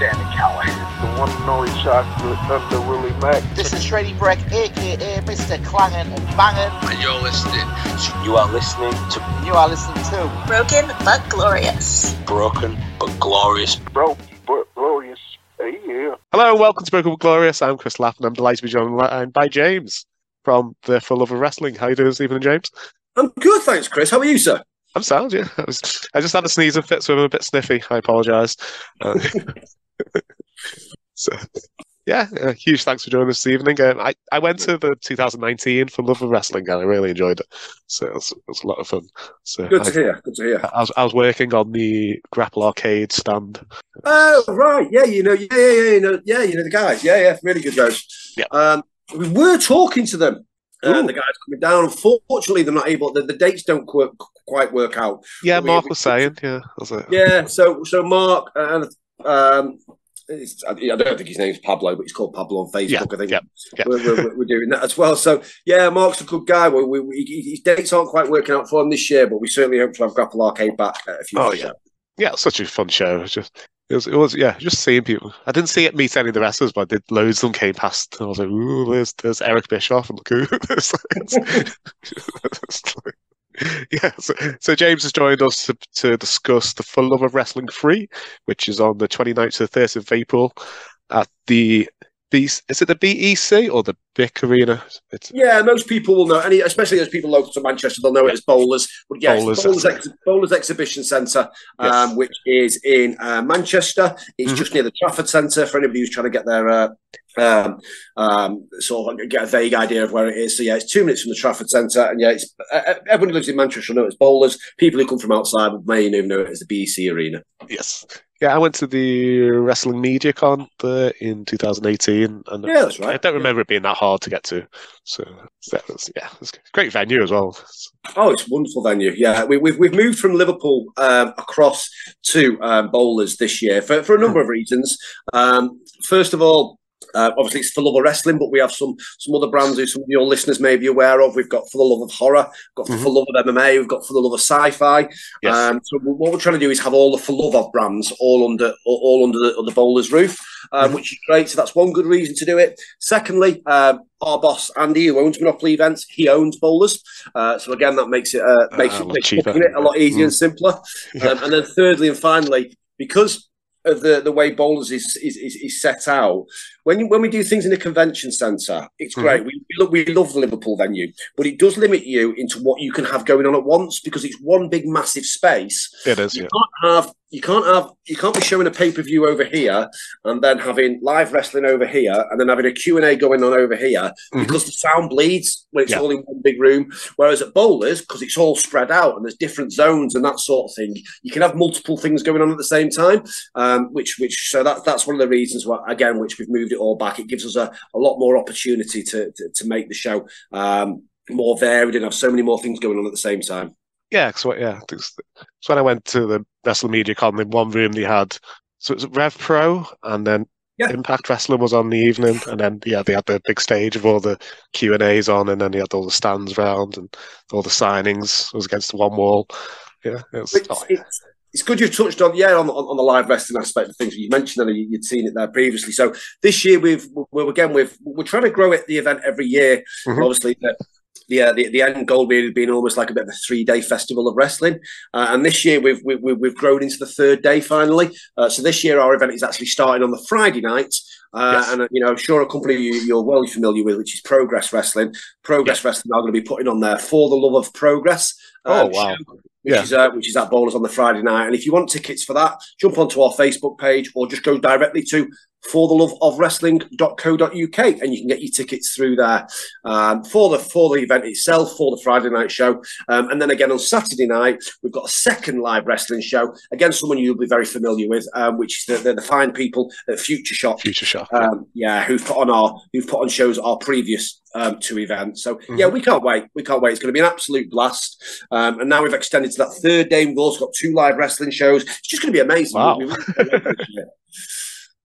Sami Callihan. The one and only chocolate Thunder Willie Mack. This is Shreddy Breck, aka Mr. Clangin' and Bangin'. And you're listening to. You are listening to. You are listening to. Broken but glorious. Broken but glorious. Broken but glorious. Hey, yeah. Hello, and welcome to Broken but Glorious. I'm Chris Lapp, and I'm delighted to be joined online by James from the For Love of Wrestling. How you doing this evening, James? I'm good, thanks, Chris. How are you, sir? I'm sound, yeah. I, was, I just had a sneeze and fit, so I'm a bit sniffy. I apologise. Uh, so, yeah, uh, huge thanks for joining us this evening. Um, I, I went to the 2019 For Love of Wrestling, and I really enjoyed it. So it was, it was a lot of fun. So Good to I, hear. Good to hear. I was I was working on the Grapple Arcade stand. Oh, right. Yeah, you know, yeah, yeah, yeah, you know, yeah, you know the guys. Yeah, yeah, really good guys. Yeah. Um, we were talking to them. Uh, the guys coming down. Unfortunately, they're not able. The, the dates don't qu- quite work out. Yeah, We- Mark we- was saying, yeah, was it? Yeah. So, so Mark and um, it's, I don't think his name's Pablo, but he's called Pablo on Facebook. Yeah, I think yeah, yeah. We're, we're, we're doing that as well. So, yeah, Mark's a good guy. We, we, we, his dates aren't quite working out for him this year, but we certainly hope to have Grapple Arcade back at a few. Oh yeah, yeah, such a fun show. It was just, it was, it was, yeah, just seeing people. I didn't see it meet any of the wrestlers, but I did. Loads of them came past, and I was like, "Ooh, there's, there's Eric Bischoff, and look who." it's like- yeah, so, so James has joined us to, to discuss the For Love of Wrestling Free, which is on the 29th to the 30th of April at the B. Is it the BEC or the BIC Arena? It's, Yeah, most people will know, and especially those people local to Manchester, they'll know it as Bowlers. But yeah, Bowlers, Bowlers, Ex- Bowlers Exhibition Centre, um, Yes. which is in uh, Manchester. It's Mhm. just near the Trafford Centre for anybody who's trying to get their uh, um, um, sort of get a vague idea of where it is. So yeah, it's two minutes from the Trafford Centre, and yeah, it's uh, everyone who lives in Manchester will know it's Bowlers. People who come from outside may even know it as the BEC Arena. yes. Yeah, I went to the Wrestling Media Con there in 2018, and Yeah, that's right. I don't remember it being that hard to get to. So that was, yeah, it was a great venue as well. Oh, it's a wonderful venue. Yeah, we, we've we've moved from Liverpool um, across to um, Bowlers this year for, for a number of reasons. Um, first of all, uh, obviously it's for love of wrestling, but we have some some other brands who some of your listeners may be aware of. We've got for the love of horror, got for Mhm. the love of MMA, we've got for the love of sci-fi. Yes. Um, so what we're trying to do is have all the for love of brands all under all, under the, the Bowlers roof, um, Mhm. which is great. So that's one good reason to do it. Secondly, um, our boss Andy, who owns Monopoly Events, he owns Bowlers. Uh, so again, that makes it uh, makes, a it, lot makes cheaper. it a lot easier Mm. and simpler. Yeah. Um, and then thirdly and finally, because of the, the way bowlers is, is, is, is set out, when you, when we do things in a convention centre, it's Mhm. great. We, we, love, we love the Liverpool venue, but it does limit you into what you can have going on at once because it's one big massive space. It is, You yeah. can't have you can't have you can't be showing a pay per view over here and then having live wrestling over here and then having a Q and A going on over here Mhm. because the sound bleeds when it's Yeah. all in one big room. Whereas at bowlers, because it's all spread out and there's different zones and that sort of thing, you can have multiple things going on at the same time. Um, which which so that that's one of the reasons why again which we've moved it all back. It gives us a, a lot more opportunity to to, to make the show um, more varied and have so many more things going on at the same time. Yeah, what- yeah. Because when I went to the Wrestling Media Con, in one room they had so it was Rev Pro, and then Yeah. Impact Wrestling was on the evening, and then yeah, they had the big stage of all the Q and A's on, and then they had all the stands round and all the signings was against the one wall. Yeah, it was, It's, oh, it's, it's good you've touched on yeah on, on, on the live wrestling aspect of things. You mentioned that you- you'd seen it there previously. So this year we've we're again we've we're trying to grow it the event every year. Mhm. Obviously the the, uh, the the end goal really being almost like a bit of a three day festival of wrestling, uh, and this year we've, we've we've grown into the third day finally. Uh, so this year our event is actually starting on the Friday night, uh, Yes. and uh, you know, I'm sure a company you, you're well familiar with, which is Progress Wrestling. Progress Wrestling are going to be putting on there for the love of progress. Oh, um, wow. show, Which Yeah. is uh, which is at Bowlers on the Friday night, and if you want tickets for that, jump onto our Facebook page or just go directly to for the love of wrestling.co.uk and you can get your tickets through there um, for the for the event itself for the friday night show. Um, and then again on saturday night we've got a second live wrestling show. Again someone you'll be very familiar with um, which is the, the, the fine people at future shock. Future Shock. um, yeah who've put on our who've put on shows our previous um, two events. So yeah we can't wait. We can't wait. It's going to be an absolute blast. Um, and now we've extended to that third day we've also got two live wrestling shows. It's just going to be amazing. Wow.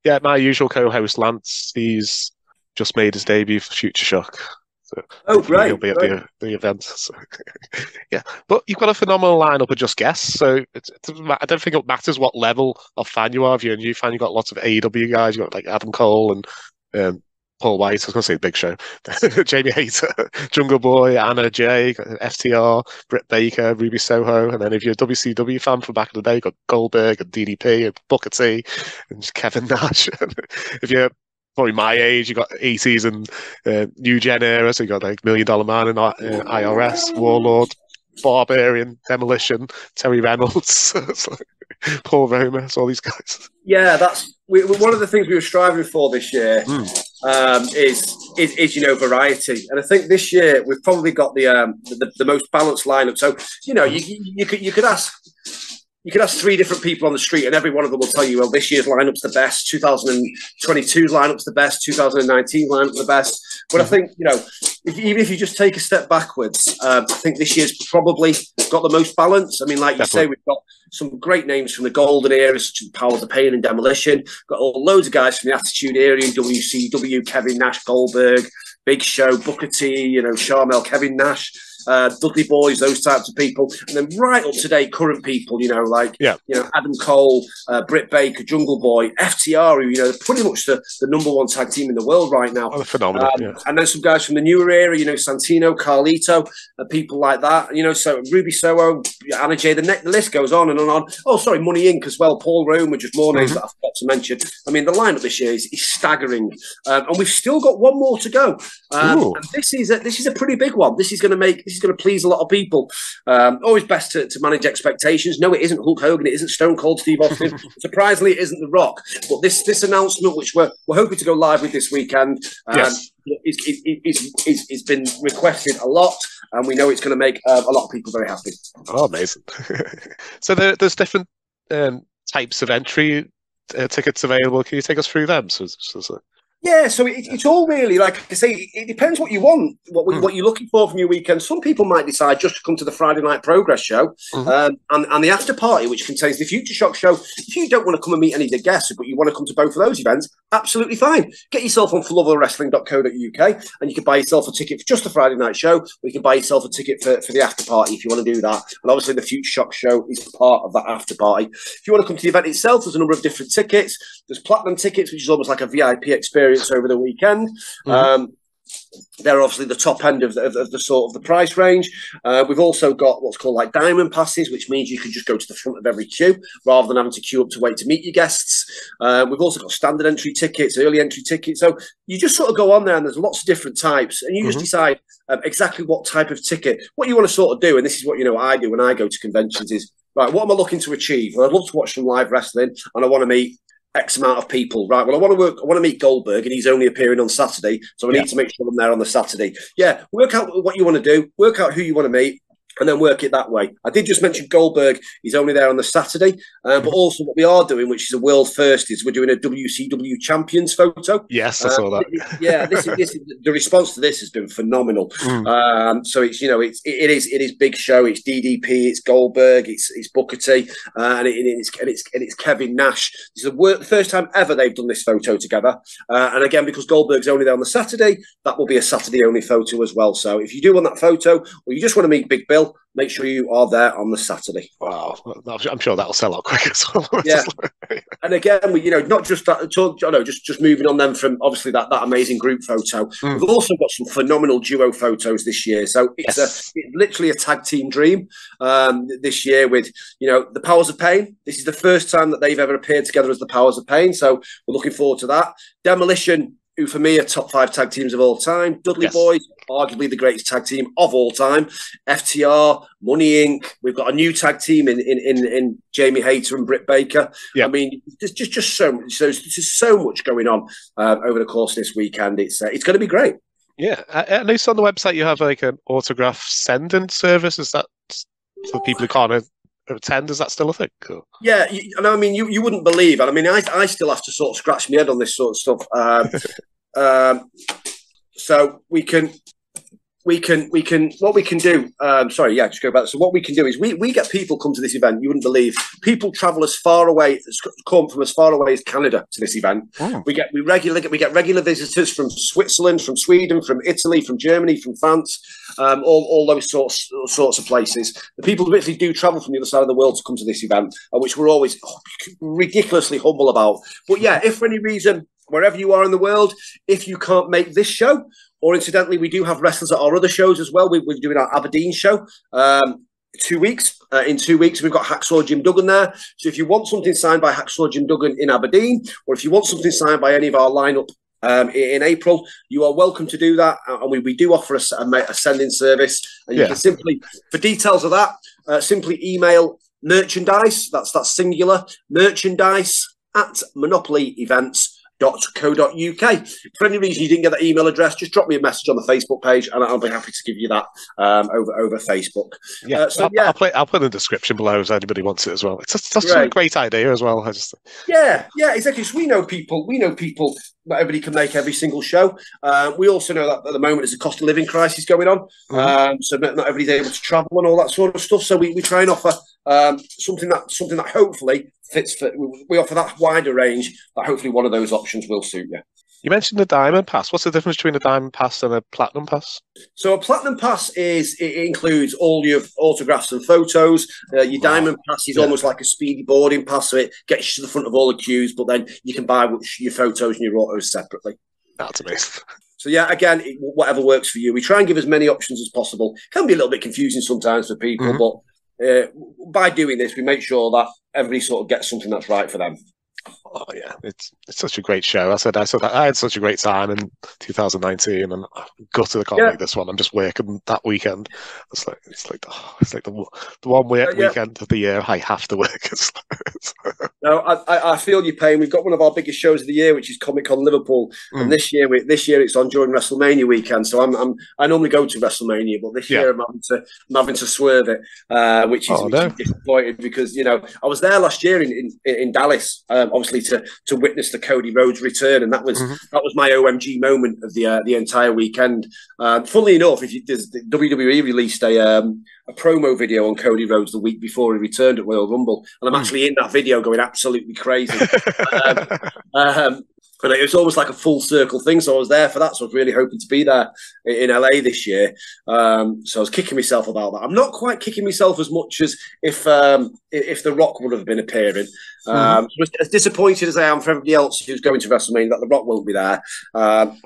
Yeah, my usual co-host Lance, he's just made his debut for Future Shock. So oh great, he'll be at great. the, the event. So, yeah, but you've got a phenomenal lineup of just guests. So it I don't think it matters what level of fan you are. If you're a new fan, you've got lots of AEW guys. You've got like Adam Cole and um, Paul White. I was going to say Big Show, Jamie Hayter, Jungle Boy, Anna Jay, FTR, Britt Baker, Ruby Soho, and then if you're a WCW fan from back in the day, you've got Goldberg and DDP and Booker T and Kevin Nash. if you're probably my age, you got 80s and uh, New Gen era, so you got like Million Dollar Man and uh, IRS, Warlord, Barbarian, Demolition, Terri Reynolds, like Paul Roma, it's all these guys. Yeah, that's we, one of the things we were striving for this year. Um, is, is is you know variety, and I think this year we've probably got the um, the, the most balanced lineup. So you know you, you you could you could ask you could ask three different people on the street, and every one of them will tell you, well, this year's lineup's the best, 2022's lineup's the best, 2019 lineup's the best. But I think you know, if, even if you just take a step backwards, um, I think this year's probably got the most balance. I mean, like you say, we've got some great names from the golden era, such as Power of Pain and Demolition. Got all loads of guys from the Attitude Era WCW, Kevin Nash, Goldberg, Big Show, Booker T, you know, Sharmell, Kevin Nash, uh, Dudley Boys, those types of people, and then right up to date current people, you know, like Yeah. you know Adam Cole, uh, Britt Baker, Jungle Boy, FTR, who you know, they're pretty much the, the number one tag team in the world right now. Oh, phenomenal. Um, yeah. And then some guys from the newer era, you know, Santino, Carlito, uh, people like that. You know, so Ruby Soho, Anna Jay, the, ne- the list goes on and on and on. Oh, sorry, Money Inc. as well. Paul Roma, just more names that I forgot to mention. I mean, the lineup this year is, is staggering, um, and we've still got one more to go. Um, and this is a, this is a pretty big one. This is going to make is going to please a lot of people. Um, always best to, to manage expectations. No, it isn't Hulk Hogan. It isn't Stone Cold Steve Austin. Surprisingly, it isn't The Rock. But this this announcement, which we're we're hoping to go live with this weekend, um, Yes. is, is, is, been requested a lot, and we know it's going to make um, a lot of people very happy. Oh, amazing. so there, there's different um, types of entry uh, tickets available. Can you take us through them? So, so, so- Yeah, so it, it's all really like I say. It depends what you want, what Hmm. what you're looking for from your weekend. Some people might decide just to come to the Friday night progress show Mhm. um, and and the after party, which contains the Future Shock show. If you don't want to come and meet any of the guests, but you want to come to both of those events, absolutely fine. Get yourself on forloveofwrestling.co.uk and you can buy yourself a ticket for just the Friday night show, or you can buy yourself a ticket for, for the after party if you want to do that. And obviously, the Future Shock show is part of that after party. If you want to come to the event itself, there's a number of different tickets. There's platinum tickets, which is almost like a VIP experience over the weekend. Mhm. Um, they're obviously the top end of the, of, the sort of the price range. Uh, we've also got what's called like diamond passes, which means you can just go to the front of every queue rather than having to queue up to wait to meet your guests. Uh, we've also got standard entry tickets, early entry tickets. So you just sort of go on there, and there's lots of different types, and you just Mhm. decide um, exactly what type of ticket, what you want to sort of do. And this is what you know I do when I go to conventions is right. What am I looking to achieve? Well, I'd love to watch some live wrestling, and I want to meet X amount of people. Right. Well, I want to work. I want to meet Goldberg, and he's only appearing on Saturday, so I Yeah. need to make sure I'm there on the Saturday. Yeah. Work out what you want to do. Work out who you want to meet. And then work it that way. I did just mention Goldberg. He's only there on the Saturday, uh, but also what we are doing, which is a world first, is we're doing a WCW Champions photo. yes, I Uh, saw that. yeah, this is, this is, the response to this has been phenomenal. Mm. Um, so it's you know it's it, it is it is big show. It's DDP, it's Goldberg, it's it's Booker T, uh, and, it, it's and it's and it's Kevin Nash. This is the, first time ever they've done this photo together. Uh, and again, because Goldberg's only there on the Saturday, that will be a Saturday only photo as well. So if you do want that photo, or you just want to meet Big Bill, make sure you are there on the Saturday. Wow, I'm sure that'll sell out quick as well. Yeah. And again, we, you know, not just that. Talk, you know, just just moving on then from obviously that that amazing group photo. Mm. We've also got some phenomenal duo photos this year. So it's Yes. a it's literally a tag team dream um, this year with you know the Powers of Pain. This is the first time that they've ever appeared together as the Powers of Pain. So we're looking forward to that. Demolition. Who for me are top five tag teams of all time. Dudley Yes. Boys, arguably the greatest tag team of all time. FTR, Money Inc. We've got a new tag team in in in, in Jamie Hayter and Britt Baker. Yeah. I mean, there's just just so much. So there's just so much going on uh, over the course of this weekend. It's uh, it's going to be great. Yeah, at least on the website you have like an autograph sending service. Is that for people who can't attend? Is that still a thing? Or- Yeah, you, and I mean, you, you wouldn't believe, and I mean, I, I still have to sort of scratch my head on this sort of stuff. Um, um, so we can, we can, we can, what we can do. Um, sorry, yeah, just go back. So what we can do is we we get people come to this event. You wouldn't believe people travel as far away, as- come from as far away as Canada to this event. Oh. We get we regularly we get regular visitors from Switzerland, from Sweden, from Italy, from Germany, from France, um, all, all those sorts sorts of places. The people literally do travel from the other side of the world to come to this event, uh, which we're always ridiculously humble about. But yeah, if for any reason, wherever you are in the world, if you can't make this show, or incidentally, we do have wrestlers at our other shows as well. We, we're doing our Aberdeen show. Um, Two weeks. Uh, in two weeks, we've got Hacksaw Jim Duggan there. So if you want something signed by Hacksaw Jim Duggan in Aberdeen, or if you want something signed by any of our lineup um, in, in April, you are welcome to do that. And we, we do offer a, a sending service. And you Yeah. can simply, for details of that, uh, simply email merchandise. That's that singular merchandise at monopolyevents.co.uk. For any reason you didn't get that email address, just drop me a message on the Facebook page, and I'll be happy to give you that um, over over Facebook. Yeah, Uh, so, I'll, yeah. I'll, put, I'll put in the description below if anybody wants it as well. It's just, that's a great idea as well. I just Yeah, yeah, exactly. So we know people. We know people. Not everybody can make every single show. Uh, we also know that at the moment there's a cost of living crisis going on. Um, so not, not everybody's able to travel and all that sort of stuff. So we, we try and offer um, something that something that hopefully fits. For, we- we offer that wider range. That hopefully one of those options will suit you. you mentioned the diamond pass. What's the difference between a diamond pass and a platinum pass? So a platinum pass is it includes all your autographs and photos. Uh, your diamond pass is Yeah. almost like a speedy boarding pass, so it gets you to the front of all the queues. But then you can buy which, your photos and your autos separately. That's amazing. So yeah, again, it, whatever works for you. We try and give as many options as possible. Can be a little bit confusing sometimes for people, Mhm. but uh, by doing this, we make sure that everybody sort of gets something that's right for them. Oh yeah, it's it's such a great show. I said I said I had such a great time in 2019, and I'm gutted I can't Yeah. make this one. I'm just working that weekend. It's like it's like the it's like the one- the one week, Yeah, yeah. weekend of the year I have to work. It's, it's, No, I, I, I feel your pain. We've got one of our biggest shows of the year, which is Comic Con Liverpool, Mm. and this year, we, this year it's on during WrestleMania weekend. So I'm, I'm I normally go to WrestleMania, but this Yeah. year I'm having to I'm having to swerve it, uh, which is, Oh, which no. is disappointing because you know I was there last year in in, in Dallas, um, obviously to to witness the Cody Rhodes return, and that was Mhm. that was my OMG moment of the uh, the entire weekend. Um, funnily enough, if you, the WWE released a um, a promo video on Cody Rhodes the week before he returned at Royal Rumble, and I'm Hmm. actually in that video going absolutely crazy. um, and it was almost like a full circle thing. So I was there for that. So I was really hoping to be there in LA this year. Um, so I was kicking myself about that. I'm not quite kicking myself as much as if um, if The Rock would have been appearing. Um, so as disappointed as I am for everybody else who's going to WrestleMania that The Rock won't be there. Um,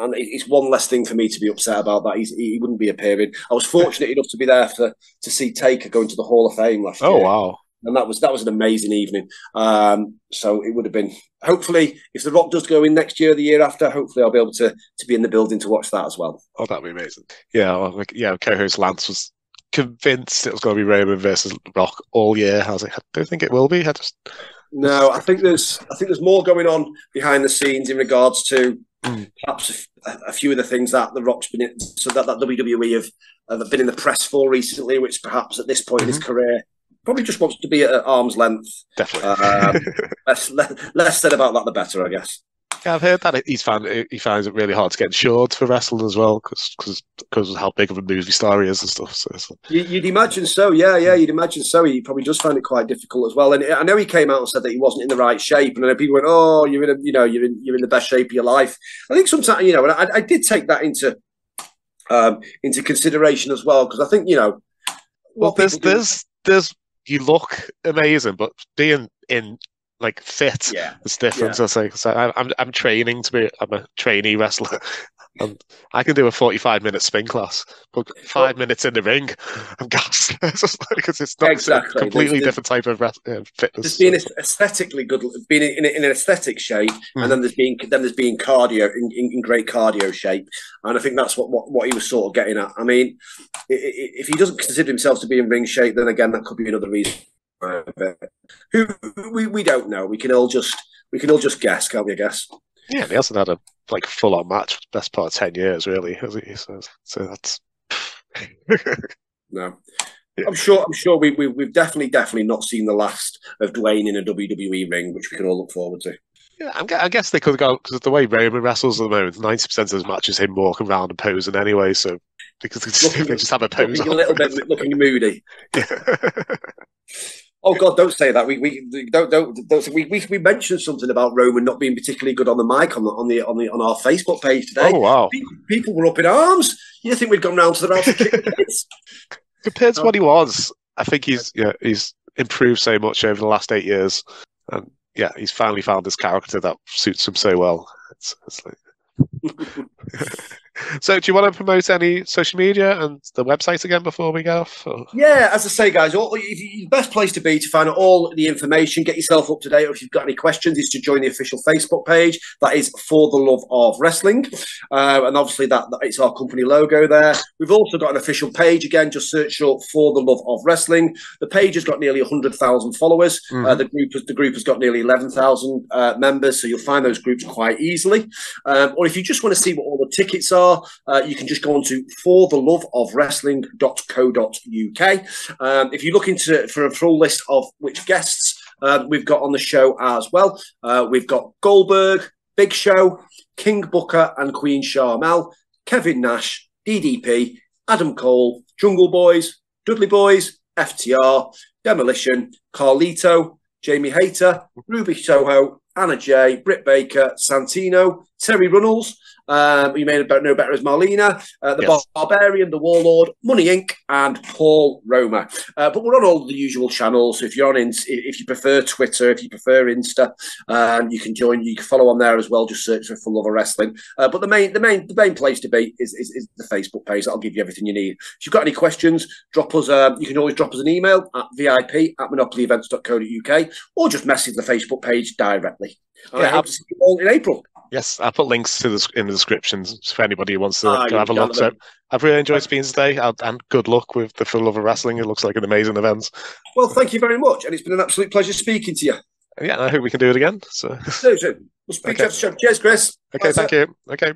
and it's one less thing for me to be upset about that. He's, he wouldn't be appearing. I was fortunate enough to be there for to see Taker going to the Hall of Fame last oh year Oh wow! And that was that was an amazing evening. Um, so it would have been hopefully if the Rock does go in next year, or the year after, hopefully I'll be able to to be in the building to watch that as well. Oh, that'd be amazing. Yeah, like yeah, co-host Lance was convinced it was going to be Roman versus Rock all year. I was like, I don't think it will be. I just No, I think there's I think there's more going on behind the scenes in regards to Mm. perhaps a, a few of the things that the Rock's been in, so that, that WWE have, have been in the press for recently, which perhaps at this point in his career probably just wants to be at arm's length. definitely. Um, less, less less said about that, the better, I guess. Yeah, I've heard that he's found he finds it really hard to get insured for wrestling as well because because of how big of a movie star he is and stuff. So You, you'd imagine so, yeah, yeah. You'd imagine so. He probably does find it quite difficult as well. And I know he came out and said that he wasn't in the right shape, and I know people went, "Oh, you're in, a, you know, you're in, you're in the best shape of your life." I think sometimes, you know, and I, I did take that into um, into consideration as well because I think, you know, well, there's there's there's you look amazing, but being in like fit. Yeah. It's different. So, it's like, so I, I'm I'm training to be. I'm a trainee wrestler, and I can do a 45 minute spin class, but five minutes in the ring, I'm gassed because it's not Exactly. a completely There's- different type of uh, fitness. There's being aesthetically good, being in, in, an aesthetic shape, Hmm. and then there's being then there's being cardio in, in, in great cardio shape, and I think that's what, what, what he was sort of getting at. I mean, if he doesn't consider himself to be in ring shape, then again that could be another reason. Who we, we don't know. We can all just we can all just guess, can't we? I guess. Yeah, and he hasn't had a like full on match for the best part of ten years, really, has he? So, so that's No. I'm sure. I'm sure we, we we've definitely definitely not seen the last of Dwayne in a WWE ring, which we can all look forward to. yeah. I'm, I guess they could go because the way Roman wrestles at the moment, ninety percent of his matches him walking around and posing anyway. So because they just, Looking- they just have a pose. Looking a little bit looking moody. Yeah. Oh God, don't say that. We we don't don't, don't we, we we mentioned something about Roman not being particularly good on the mic on the on the on the on our Facebook page today. oh wow! People, people were up in arms. You think we'd gone round to the house to kick the kids? Compared to um, what he was, I think he's yeah he's improved so much over the last eight years, and yeah, he's finally found his character that suits him so well. It's, it's like... so, do you want to promote any social media and the website again before we go off? or- Yeah, as I say, guys, all, the best place to be to find out all the information, get yourself up to date, or if you've got any questions, is to join the official Facebook page. That is for the love of wrestling, uh, and obviously that, that it's our company logo there. We've also got an official page again. Just search short for the love of wrestling. The page has got nearly hundred thousand followers. Uh, the group has, the group has got nearly eleven thousand uh, members, so you'll find those groups quite easily. Um, or if you just want to see what all the tickets are, uh, you can just go on to fortheloveofwrestling.co.uk. Um, if you're looking to, for a full list of which guests um, we've got on the show as well, uh, we've got Goldberg, Big Show, King Booker, and Queen Sharmell, Kevin Nash, DDP, Adam Cole, Jungle Boys, Dudley Boys, FTR, Demolition, Carlito, Jamie Hayter, Ruby Soho, Anna Jay, Britt Baker, Santino, Terri Runnels, um, you may know better as Marlena, uh, the Yes. Barbarian, the Warlord, Money Inc., and Paul Roma. Uh, but we're on all the usual channels. So if you're on, in, if you prefer Twitter, if you prefer Insta, um, you can join. You can follow on there as well. Just search for Full Love of Wrestling. Uh, but the main, the main, the main place to be is, is, is the Facebook page. That'll give you everything you need. If you've got any questions, drop us. Um, you can always drop us an email at vip at monopolyevents.co.uk or just message the Facebook page directly. And I hope to see you all in April. Yes, I'll put links to this in the descriptions for anybody who wants to Ah, go have a look. So. I've really enjoyed speaking today, and, and good luck with the For Love of Wrestling. It looks like an amazing event. Well, thank you very much, and it's been an absolute pleasure speaking to you. Yeah, I hope we can do it again. So, So, so we'll speak Okay. after the show. Cheers, Chris. okay, thank you. Okay.